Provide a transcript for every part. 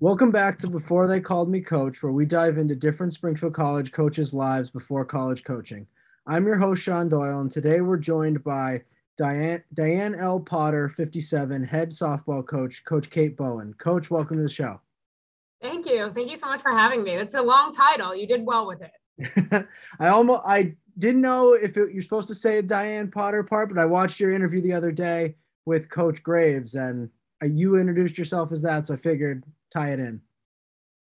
Welcome back to Before They Called Me Coach, where we dive into different Springfield College coaches' lives before college coaching. I'm your host, Sean Doyle, and today we're joined by Diane, Diane L. Potter, 57, head softball coach, Coach Kate Bowen. Coach, welcome to the show. Thank you. Thank you so much for having me. It's a long title. You did well with it. I almost I didn't know if it, you're supposed to say the Diane Potter part, but I watched your interview the other day with Coach Graves, and uh, you introduced yourself as that, so I figured tie it in.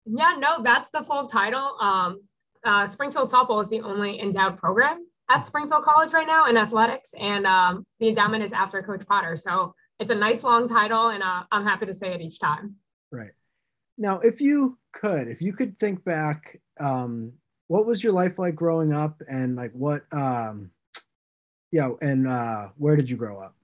Yeah, no, that's the full title. Um, uh, Springfield softball is the only endowed program at Springfield College right now in athletics, and um, the endowment is after Coach Potter. So it's a nice long title, and uh, I'm happy to say it each time. Right. Now, if you could, if you could think back, um, what was your life like growing up, and like what, um, yeah, and uh, where did you grow up?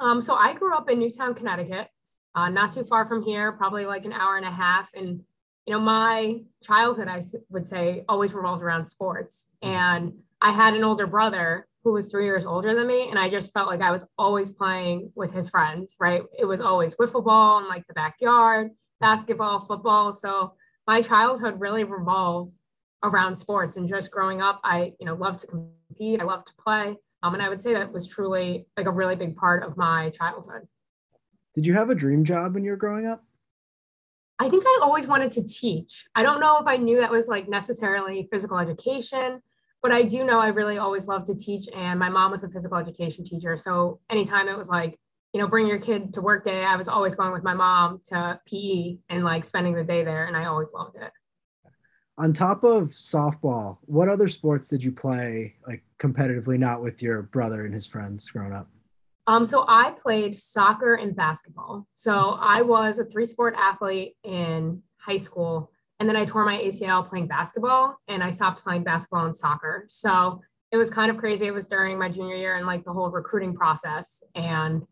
Um, so I grew up in Newtown, Connecticut, uh, not too far from here, probably like an hour and a half. And, you know, my childhood, I would say, always revolved around sports. And I had an older brother who was three years older than me. And I just felt like I was always playing with his friends, right? It was always wiffle ball in like the backyard, basketball, football. So my childhood really revolved around sports and just growing up, I, you know, loved to compete. I loved to play. Um, and I would say that was truly like a really big part of my childhood. Did you have a dream job when you were growing up? I think I always wanted to teach. I don't know if I knew that was like necessarily physical education, but I do know I really always loved to teach. And my mom was a physical education teacher. So anytime it was like, you know, bring your kid to work day, I was always going with my mom to PE and like spending the day there. And I always loved it. On top of softball, what other sports did you play like competitively, not with your brother and his friends growing up? Um, so I played soccer and basketball. So I was a three sport athlete in high school. And then I tore my ACL playing basketball and I stopped playing basketball and soccer. So it was kind of crazy. It was during my junior year and like the whole recruiting process. And,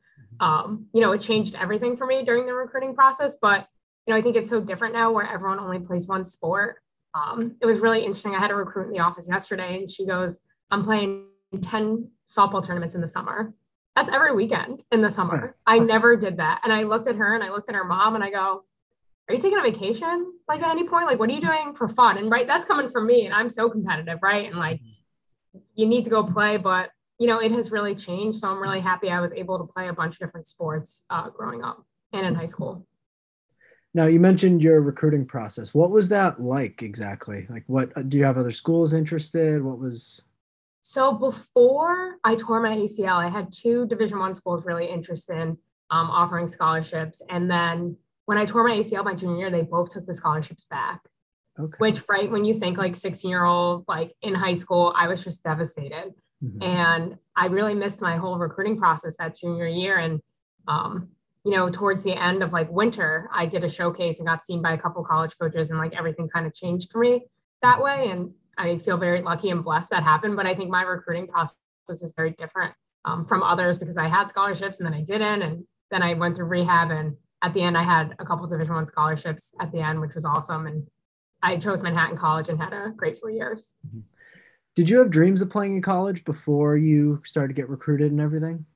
um, you know, it changed everything for me during the recruiting process. But, you know, I think it's so different now where everyone only plays one sport. Um, it was really interesting. I had a recruit in the office yesterday and she goes, I'm playing 10 softball tournaments in the summer. That's every weekend in the summer. I never did that. And I looked at her and I looked at her mom and I go, Are you taking a vacation? Like at any point? Like, what are you doing for fun? And right, that's coming from me. And I'm so competitive, right? And like, you need to go play, but you know, it has really changed. So I'm really happy I was able to play a bunch of different sports uh, growing up and in high school. Now you mentioned your recruiting process. What was that like exactly? Like, what do you have other schools interested? What was? So before I tore my ACL, I had two Division One schools really interested in um, offering scholarships, and then when I tore my ACL my junior year, they both took the scholarships back. Okay. Which, right, when you think like 16 year old, like in high school, I was just devastated. Mm-hmm. And I really missed my whole recruiting process that junior year. And, um, you know, towards the end of like winter, I did a showcase and got seen by a couple college coaches, and like everything kind of changed for me that way. And I feel very lucky and blessed that happened. But I think my recruiting process is very different um, from others because I had scholarships and then I didn't, and then I went through rehab, and at the end I had a couple Division One scholarships at the end, which was awesome. And I chose Manhattan College and had a great four years. Mm-hmm. Did you have dreams of playing in college before you started to get recruited and everything?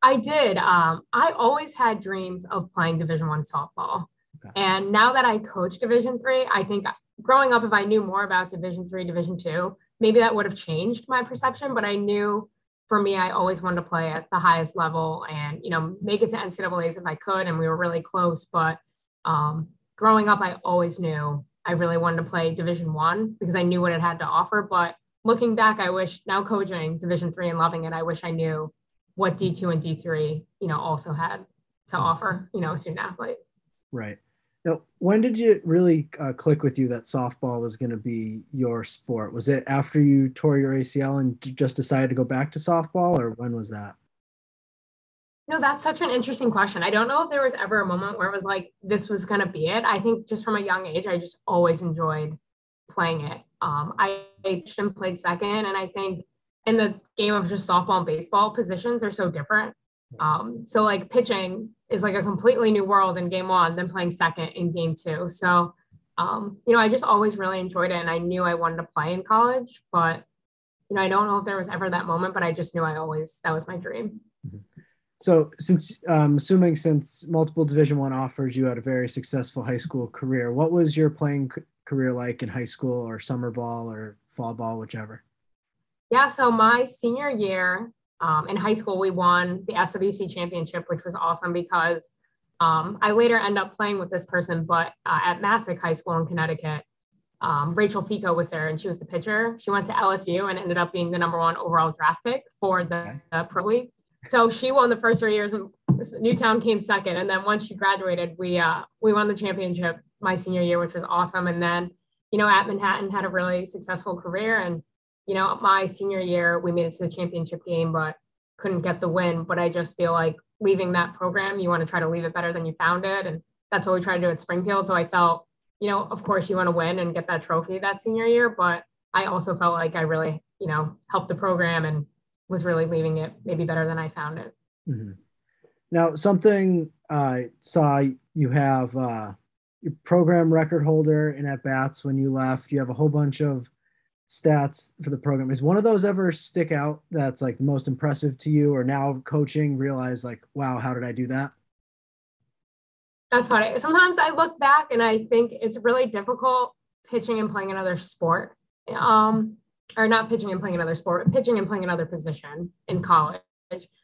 I did. Um, I always had dreams of playing Division One softball, okay. and now that I coach Division Three, I think growing up, if I knew more about Division three, Division two, maybe that would have changed my perception. But I knew for me, I always wanted to play at the highest level and you know make it to NCAA's if I could, and we were really close. But um, growing up, I always knew I really wanted to play Division one because I knew what it had to offer. But looking back, I wish now coaching Division three and loving it, I wish I knew what D two and D three you know also had to offer. You know, a student athlete. Right. Now, when did you really uh, click with you that softball was going to be your sport? Was it after you tore your ACL and just decided to go back to softball, or when was that? No, that's such an interesting question. I don't know if there was ever a moment where it was like this was going to be it. I think just from a young age, I just always enjoyed playing it. Um, I pitched and played second, and I think in the game of just softball and baseball, positions are so different. Um, so like pitching is like a completely new world in game one than playing second in game two. So, um, you know, I just always really enjoyed it and I knew I wanted to play in college, but, you know, I don't know if there was ever that moment, but I just knew I always, that was my dream. Mm-hmm. So, since um, assuming since multiple Division One offers, you had a very successful high school career. What was your playing c- career like in high school, or summer ball, or fall ball, whichever? Yeah, so my senior year um, in high school, we won the SWC championship, which was awesome because um, I later end up playing with this person, but uh, at Masuk High School in Connecticut, um, Rachel Fico was there and she was the pitcher. She went to LSU and ended up being the number one overall draft pick for the, the Pro League. So she won the first three years and Newtown came second. And then once she graduated, we uh, we won the championship my senior year, which was awesome. And then, you know, at Manhattan had a really successful career. And, you know, my senior year, we made it to the championship game, but couldn't get the win. But I just feel like leaving that program, you want to try to leave it better than you found it. And that's what we try to do at Springfield. So I felt, you know, of course you want to win and get that trophy that senior year, but I also felt like I really, you know, helped the program and was really leaving it maybe better than I found it. Mm-hmm. Now, something I saw you have uh, your program record holder in at bats when you left. You have a whole bunch of stats for the program. Is one of those ever stick out that's like the most impressive to you, or now coaching realize like, wow, how did I do that? That's funny. Sometimes I look back and I think it's really difficult pitching and playing another sport. Um, or not pitching and playing another sport, but pitching and playing another position in college.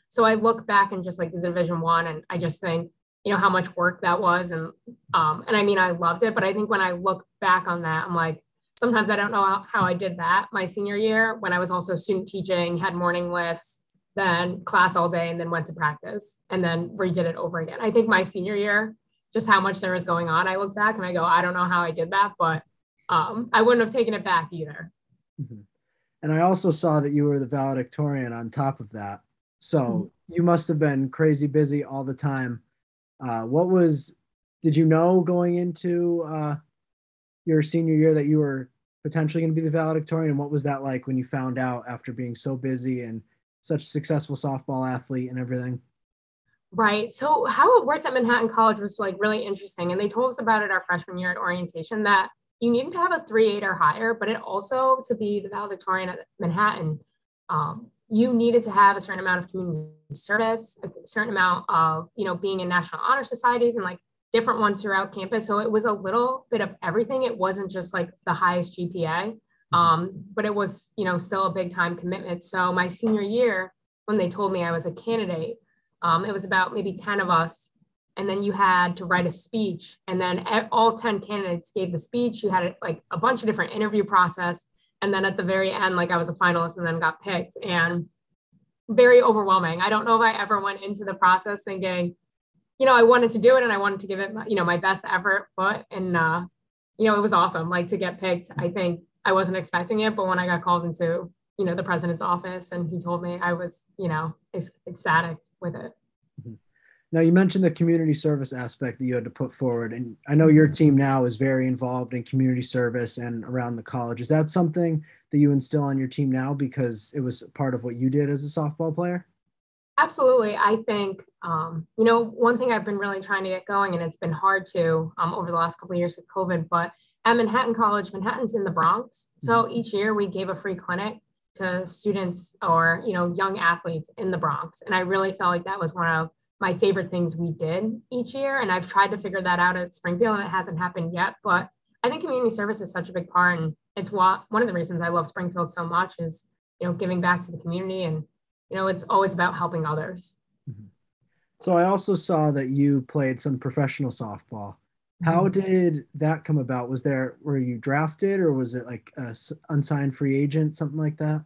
So I look back and just like the division one and I just think, you know, how much work that was. And um, and I mean I loved it, but I think when I look back on that, I'm like, sometimes I don't know how, I did that my senior year when I was also student teaching, had morning lifts, then class all day, and then went to practice and then redid it over again. I think my senior year, just how much there was going on, I look back and I go, I don't know how I did that, but um, I wouldn't have taken it back either. Mm-hmm. And I also saw that you were the valedictorian on top of that. So mm-hmm. you must have been crazy busy all the time. Uh, what was, did you know going into uh, your senior year that you were potentially going to be the valedictorian? And what was that like when you found out after being so busy and such a successful softball athlete and everything? Right. So how it worked at Manhattan College was like really interesting. And they told us about it our freshman year at orientation that you needed to have a three eight or higher, but it also to be the valedictorian at Manhattan, um, you needed to have a certain amount of community service, a certain amount of you know being in national honor societies and like different ones throughout campus. So it was a little bit of everything. It wasn't just like the highest GPA, um, but it was you know still a big time commitment. So my senior year, when they told me I was a candidate, um, it was about maybe ten of us and then you had to write a speech and then all 10 candidates gave the speech you had like a bunch of different interview process and then at the very end like i was a finalist and then got picked and very overwhelming i don't know if i ever went into the process thinking you know i wanted to do it and i wanted to give it you know my best effort but and uh you know it was awesome like to get picked i think i wasn't expecting it but when i got called into you know the president's office and he told me i was you know ecstatic with it mm-hmm. Now you mentioned the community service aspect that you had to put forward, and I know your team now is very involved in community service and around the college. Is that something that you instill on your team now because it was part of what you did as a softball player? Absolutely. I think, um, you know, one thing I've been really trying to get going, and it's been hard to um, over the last couple of years with COVID, but at Manhattan College, Manhattan's in the Bronx. So mm-hmm. each year we gave a free clinic to students or, you know, young athletes in the Bronx. And I really felt like that was one of my favorite things we did each year. And I've tried to figure that out at Springfield and it hasn't happened yet. But I think community service is such a big part. And it's what one of the reasons I love Springfield so much is, you know, giving back to the community. And, you know, it's always about helping others. Mm-hmm. So I also saw that you played some professional softball. How mm-hmm. did that come about? Was there, were you drafted or was it like a unsigned free agent, something like that?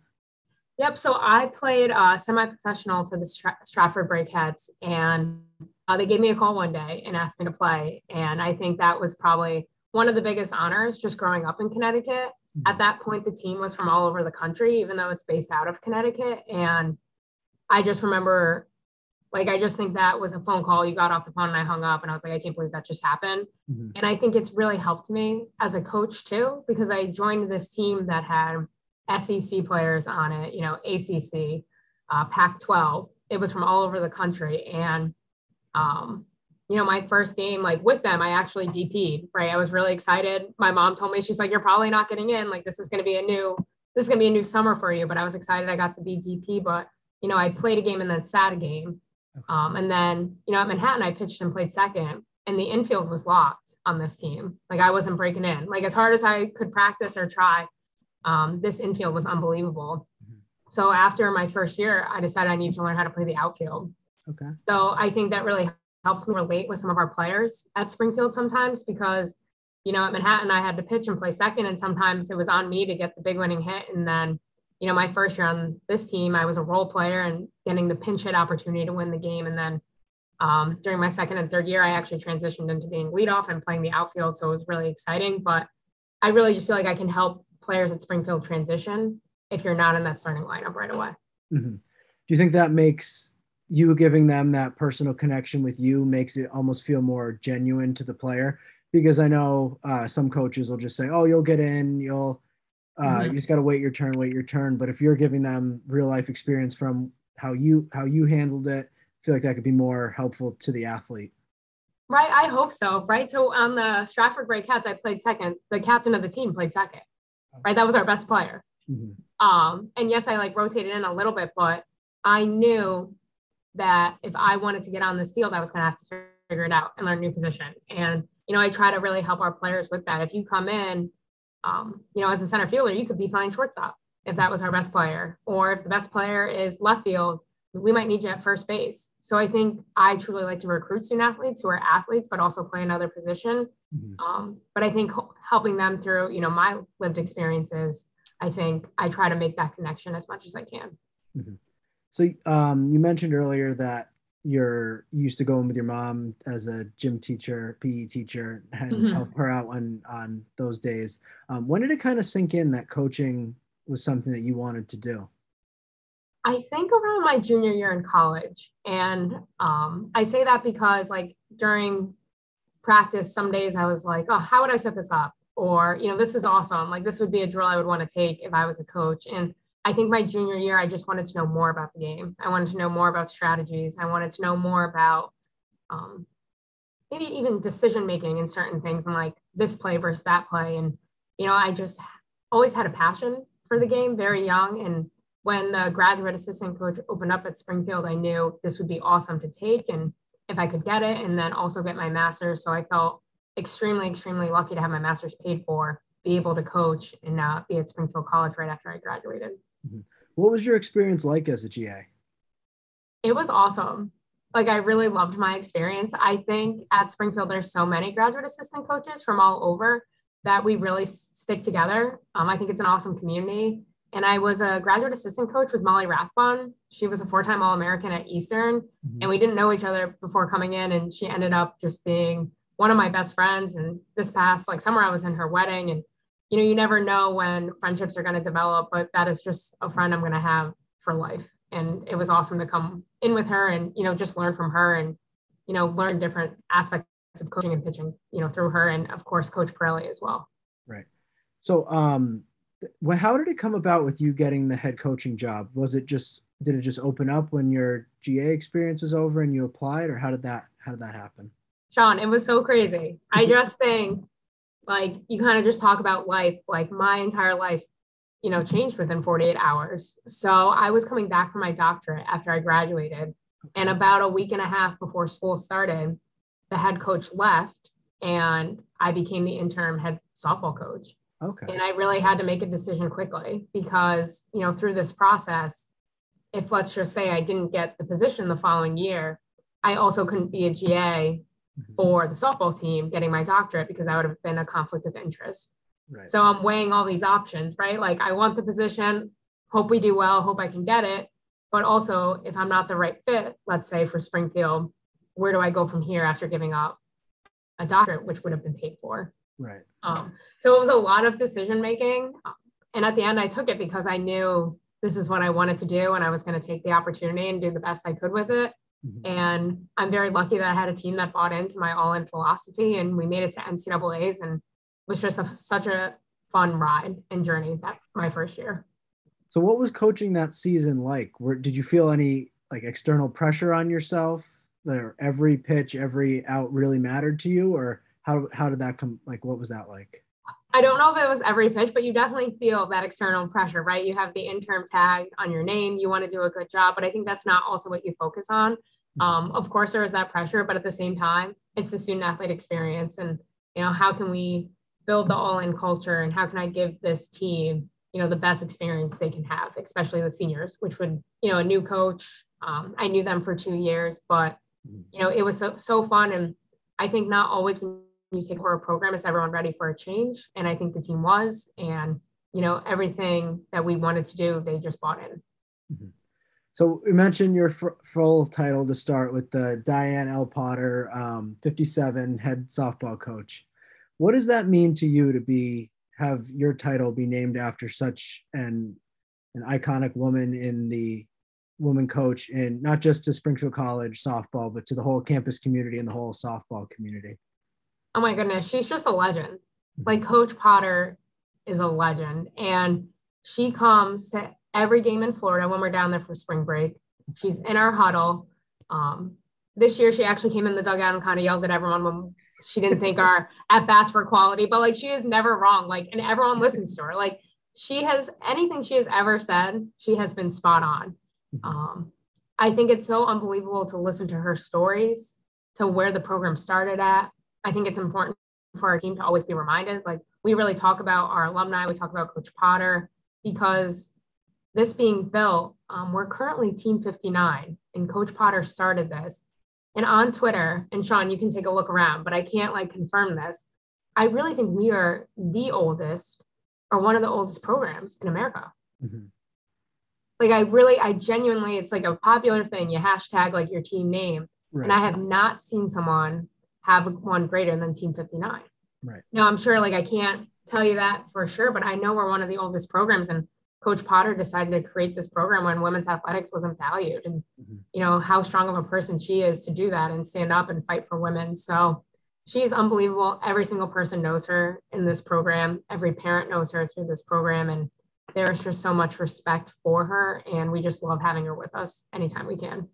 Yep. So I played uh, semi-professional for the Stra- Stratford Brakettes, and uh, they gave me a call one day and asked me to play. And I think that was probably one of the biggest honors just growing up in Connecticut. At mm-hmm. that point, the team was from all over the country, even though it's based out of Connecticut. And I just remember, like, I just think that was a phone call. You got off the phone and I hung up, and I was like, I can't believe that just happened. Mm-hmm. And I think it's really helped me as a coach too, because I joined this team that had SEC players on it, you know, ACC, uh, Pac 12. It was from all over the country. And, um, you know, my first game, like with them, I actually DP'd, right? I was really excited. My mom told me, she's like, you're probably not getting in. Like, this is going to be a new, this is going to be a new summer for you. But I was excited I got to be DP. But, you know, I played a game and then sat a game. Um, and then, you know, at Manhattan, I pitched and played second, and the infield was locked on this team. Like I wasn't breaking in. Like as hard as I could practice or try, um, this infield was unbelievable. Mm-hmm. So after my first year, I decided I needed to learn how to play the outfield. Okay. So I think that really helps me relate with some of our players at Springfield sometimes because, you know, at Manhattan, I had to pitch and play second, and sometimes it was on me to get the big winning hit. And then, you know, my first year on this team, I was a role player and getting the pinch hit opportunity to win the game. And then um, during my second and third year, I actually transitioned into being leadoff and playing the outfield. So it was really exciting. But I really just feel like I can help players at Springfield transition if you're not in that starting lineup right away. Mm-hmm. Do you think that makes you giving them that personal connection with you makes it almost feel more genuine to the player? Because I know uh, some coaches will just say, "Oh, you'll get in. You'll uh, mm-hmm. you just got to wait your turn, wait your turn." But if you're giving them real life experience from how you how you handled it, I feel like that could be more helpful to the athlete. Right, I hope so. Right, so on the Stratford Brakettes, I played second. The captain of the team played second. Right, that was our best player. Mm-hmm. Um, and yes, I like rotated in a little bit, but I knew that if I wanted to get on this field, I was going to have to figure it out and learn a new position. And you know, I try to really help our players with that. If you come in, um, you know, as a center fielder, you could be playing shortstop if that was our best player, or if the best player is left field, we might need you at first base. So I think I truly like to recruit student athletes who are athletes, but also play another position. Mm-hmm. Um, but I think helping them through, you know, my lived experiences, I think I try to make that connection as much as I can. Mm-hmm. So um, you mentioned earlier that you're used to going with your mom as a gym teacher, PE teacher, and mm-hmm. help her out on on those days. Um, when did it kind of sink in that coaching was something that you wanted to do? I think around my junior year in college. And um, I say that because, like, during practice, some days I was like, oh, how would I set this up? Or, you know, this is awesome. Like, this would be a drill I would want to take if I was a coach. And I think my junior year, I just wanted to know more about the game. I wanted to know more about strategies. I wanted to know more about um, maybe even decision making in certain things and like this play versus that play. And, you know, I just always had a passion for the game very young. And when the graduate assistant coach opened up at Springfield, I knew this would be awesome to take and if I could get it and then also get my master's. So I felt extremely, extremely lucky to have my master's paid for, be able to coach and uh, be at Springfield College right after I graduated. Mm-hmm. What was your experience like as a GA? It was awesome. Like I really loved my experience. I think at Springfield, there's so many graduate assistant coaches from all over that we really stick together. Um, I think it's an awesome community. And I was a graduate assistant coach with Molly Rathbun. She was a four time All American at Eastern. Mm-hmm. And we didn't know each other before coming in. And she ended up just being one of my best friends. And this past like summer, I was in her wedding. And, you know, you never know when friendships are going to develop, but that is just a friend I'm going to have for life. And it was awesome to come in with her and, you know, just learn from her and, you know, learn different aspects of coaching and pitching, you know, through her. And of course, Coach Pirelli as well. Right. So, um, well, how did it come about with you getting the head coaching job? Was it just did it just open up when your GA experience was over and you applied, or how did that how did that happen? Sean, it was so crazy. I just think like you kind of just talk about life, like my entire life, you know, changed within 48 hours. So I was coming back from my doctorate after I graduated. And about a week and a half before school started, the head coach left and I became the interim head softball coach. Okay. And I really had to make a decision quickly because, you know, through this process, if let's just say I didn't get the position the following year, I also couldn't be a GA mm-hmm. For the softball team getting my doctorate because that would have been a conflict of interest. Right. So I'm weighing all these options, right? Like I want the position, hope we do well, hope I can get it. But also, if I'm not the right fit, let's say for Springfield, where do I go from here after giving up a doctorate, which would have been paid for? Right. Um, so it was a lot of decision making. And at the end, I took it because I knew this is what I wanted to do and I was going to take the opportunity and do the best I could with it. Mm-hmm. And I'm very lucky that I had a team that bought into my all in philosophy and we made it to NCAA's and it was just a, such a fun ride and journey that my first year. So what was coaching that season like? Where did you feel any like external pressure on yourself? That every pitch, every out really mattered to you, or how how did that come like what was that like i don't know if it was every pitch but you definitely feel that external pressure right you have the interim tag on your name you want to do a good job but i think that's not also what you focus on Um, of course, there is that pressure, but at the same time, it's the student athlete experience. And, you know, how can we build the all in culture and how can I give this team, you know, the best experience they can have, especially the seniors, which would, you know, a new coach. Um, I knew them for two years, but, mm-hmm. you know, it was so, so fun. And I think not always when you take over a program is everyone ready for a change. And I think the team was. And, you know, everything that we wanted to do, they just bought in. Mm-hmm. So we mentioned your f- full title to start with the Diane L. Potter, um, 57 head softball coach. What does that mean to you to be have your title be named after such an an iconic woman in the woman coach in not just to Springfield College softball, but to the whole campus community and the whole softball community? Oh my goodness, she's just a legend. Like Coach Potter is a legend, and she comes to every game in Florida when we're down there for spring break. She's in our huddle. Um, this year, she actually came in the dugout and kind of yelled at everyone when she didn't think our at bats were quality, but like she is never wrong. Like, and everyone listens to her. Like, she has anything she has ever said, she has been spot on. Um, I think it's so unbelievable to listen to her stories, to where the program started at. I think it's important for our team to always be reminded. Like, we really talk about our alumni, we talk about Coach Potter, because this being built, um, we're currently Team 59, and Coach Potter started this. And on Twitter, and Sean, you can take a look around, but I can't like confirm this. I really think we are the oldest or one of the oldest programs in America. Mm-hmm. Like I really, I genuinely, it's like a popular thing. You hashtag like your team name. Right. And I have not seen someone have one greater than Team 59. Right. Now I'm sure like I can't tell you that for sure, but I know we're one of the oldest programs. And Coach Potter decided to create this program when women's athletics wasn't valued, and mm-hmm. you know how strong of a person she is to do that and stand up and fight for women. So she is unbelievable. Every single person knows her in this program. Every parent knows her through this program, and there's just so much respect for her, and we just love having her with us anytime we can.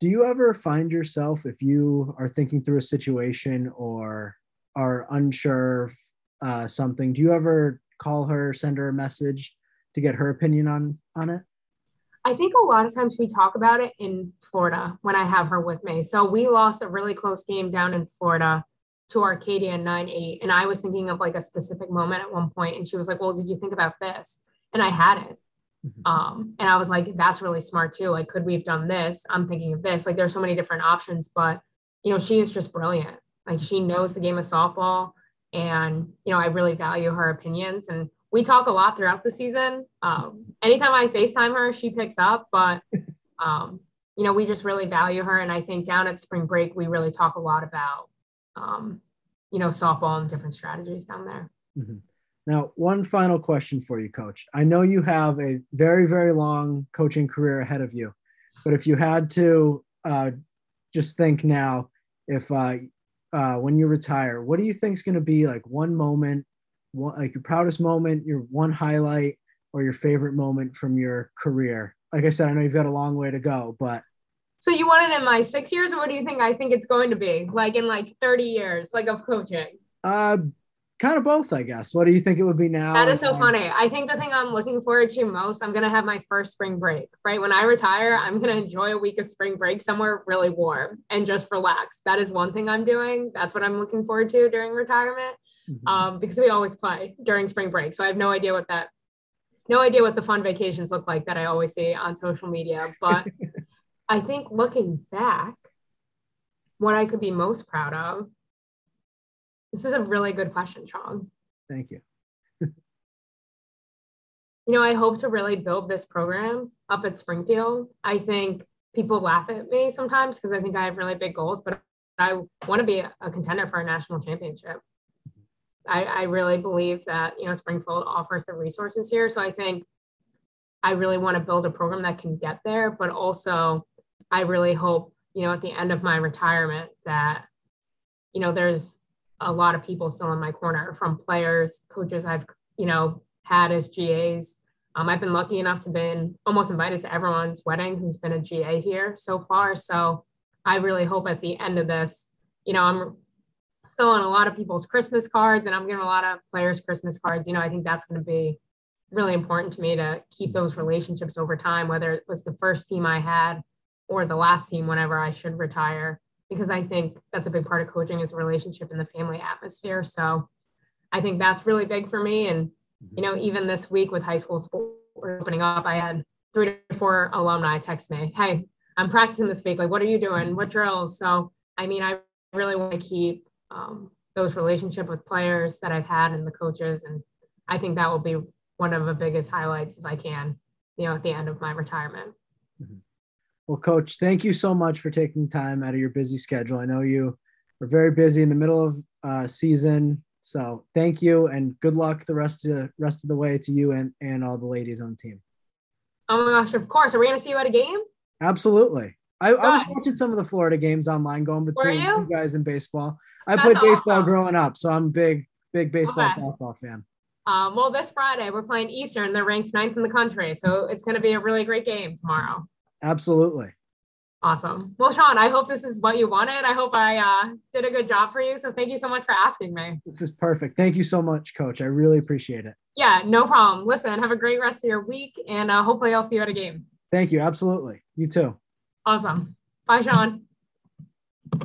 Do you ever find yourself if you are thinking through a situation or are unsure uh, something? Do you ever call her, send her a message? to get her opinion on on it? I think a lot of times we talk about it in Florida when I have her with me. So we lost a really close game down in Florida to Arcadia 9 8. And I was thinking of like a specific moment at one point, and she was like, Well, did you think about this? And I had it. Mm-hmm. Um, and I was like, That's really smart too. Like, could we have done this? I'm thinking of this. Like, there's so many different options, but you know, she is just brilliant. Like, she knows the game of softball. And, you know, I really value her opinions. And we talk a lot throughout the season. Um, anytime I FaceTime her, she picks up, but um, you know, we just really value her. And I think down at spring break, we really talk a lot about, um, you know, softball and different strategies down there. Mm-hmm. Now, one final question for you, coach. I know you have a very, very long coaching career ahead of you, but if you had to uh, just think now, if uh, uh, when you retire, what do you think is going to be like one moment one, like your proudest moment, your one highlight, or your favorite moment from your career? Like I said, I know you've got a long way to go, but so you want it in my six years, or what do you think I think it's going to be? Like in like 30 years, like of coaching? Uh kind of both, I guess. What do you think it would be now? That is so funny. I think the thing I'm looking forward to most, I'm gonna have my first spring break. Right when I retire, I'm gonna enjoy a week of spring break somewhere really warm and just relax. That is one thing I'm doing. That's what I'm looking forward to during retirement mm-hmm. um, because we always play during spring break. So I have no idea what that, no idea what the fun vacations look like that I always see on social media. But I think looking back, what I could be most proud of. This is a really good question, Sean. Thank you. you know, I hope to really build this program up at Springfield. I think people laugh at me sometimes because I think I have really big goals, but I want to be a, a contender for a national championship. I, I really believe that, you know, Springfield offers the resources here. So I think I really want to build a program that can get there, but also I really hope, you know, at the end of my retirement that, you know, there's a lot of people still in my corner from players, coaches I've, you know, had as GAs. Um, I've been lucky enough to been almost invited to everyone's wedding who's been a GA here so far. So I really hope at the end of this, you know, I'm still on a lot of people's Christmas cards and I'm getting a lot of players Christmas cards. You know, I think that's going to be really important to me to keep those relationships over time, whether it was the first team I had or the last team whenever I should retire because I think that's a big part of coaching is a relationship in the family atmosphere. So I think that's really big for me. And, you know, even this week with high school sport opening up, I had three to four alumni text me, Hey, I'm practicing this week. Like, what are you doing? What drills? So, I mean, I really want to keep um, those relationship with players that I've had and the coaches. And I think that will be one of the biggest highlights if I can, you know, at the end of my retirement. Mm-hmm. Well, coach, thank you so much for taking time out of your busy schedule. I know you are very busy in the middle of uh, season, so thank you and good luck the rest of rest of the way to you and and all the ladies on the team. Oh my gosh! Of course, are we going to see you at a game? Absolutely. I, I, was watching some of the Florida games online, going between you? you? guys and baseball. I That's played baseball awesome. growing up, so I'm big, big baseball okay. softball fan. Um, well, this Friday we're playing Eastern. They're ranked ninth in the country, so it's going to be a really great game tomorrow. Absolutely. Awesome. Well, Sean, I hope this is what you wanted. I hope I uh, did a good job for you. So thank you so much for asking me. This is perfect. Thank you so much, Coach. I really appreciate it. Yeah, no problem. Listen, have a great rest of your week, and uh, hopefully I'll see you at a game. Thank you. Absolutely. You too. Awesome. Bye, Sean.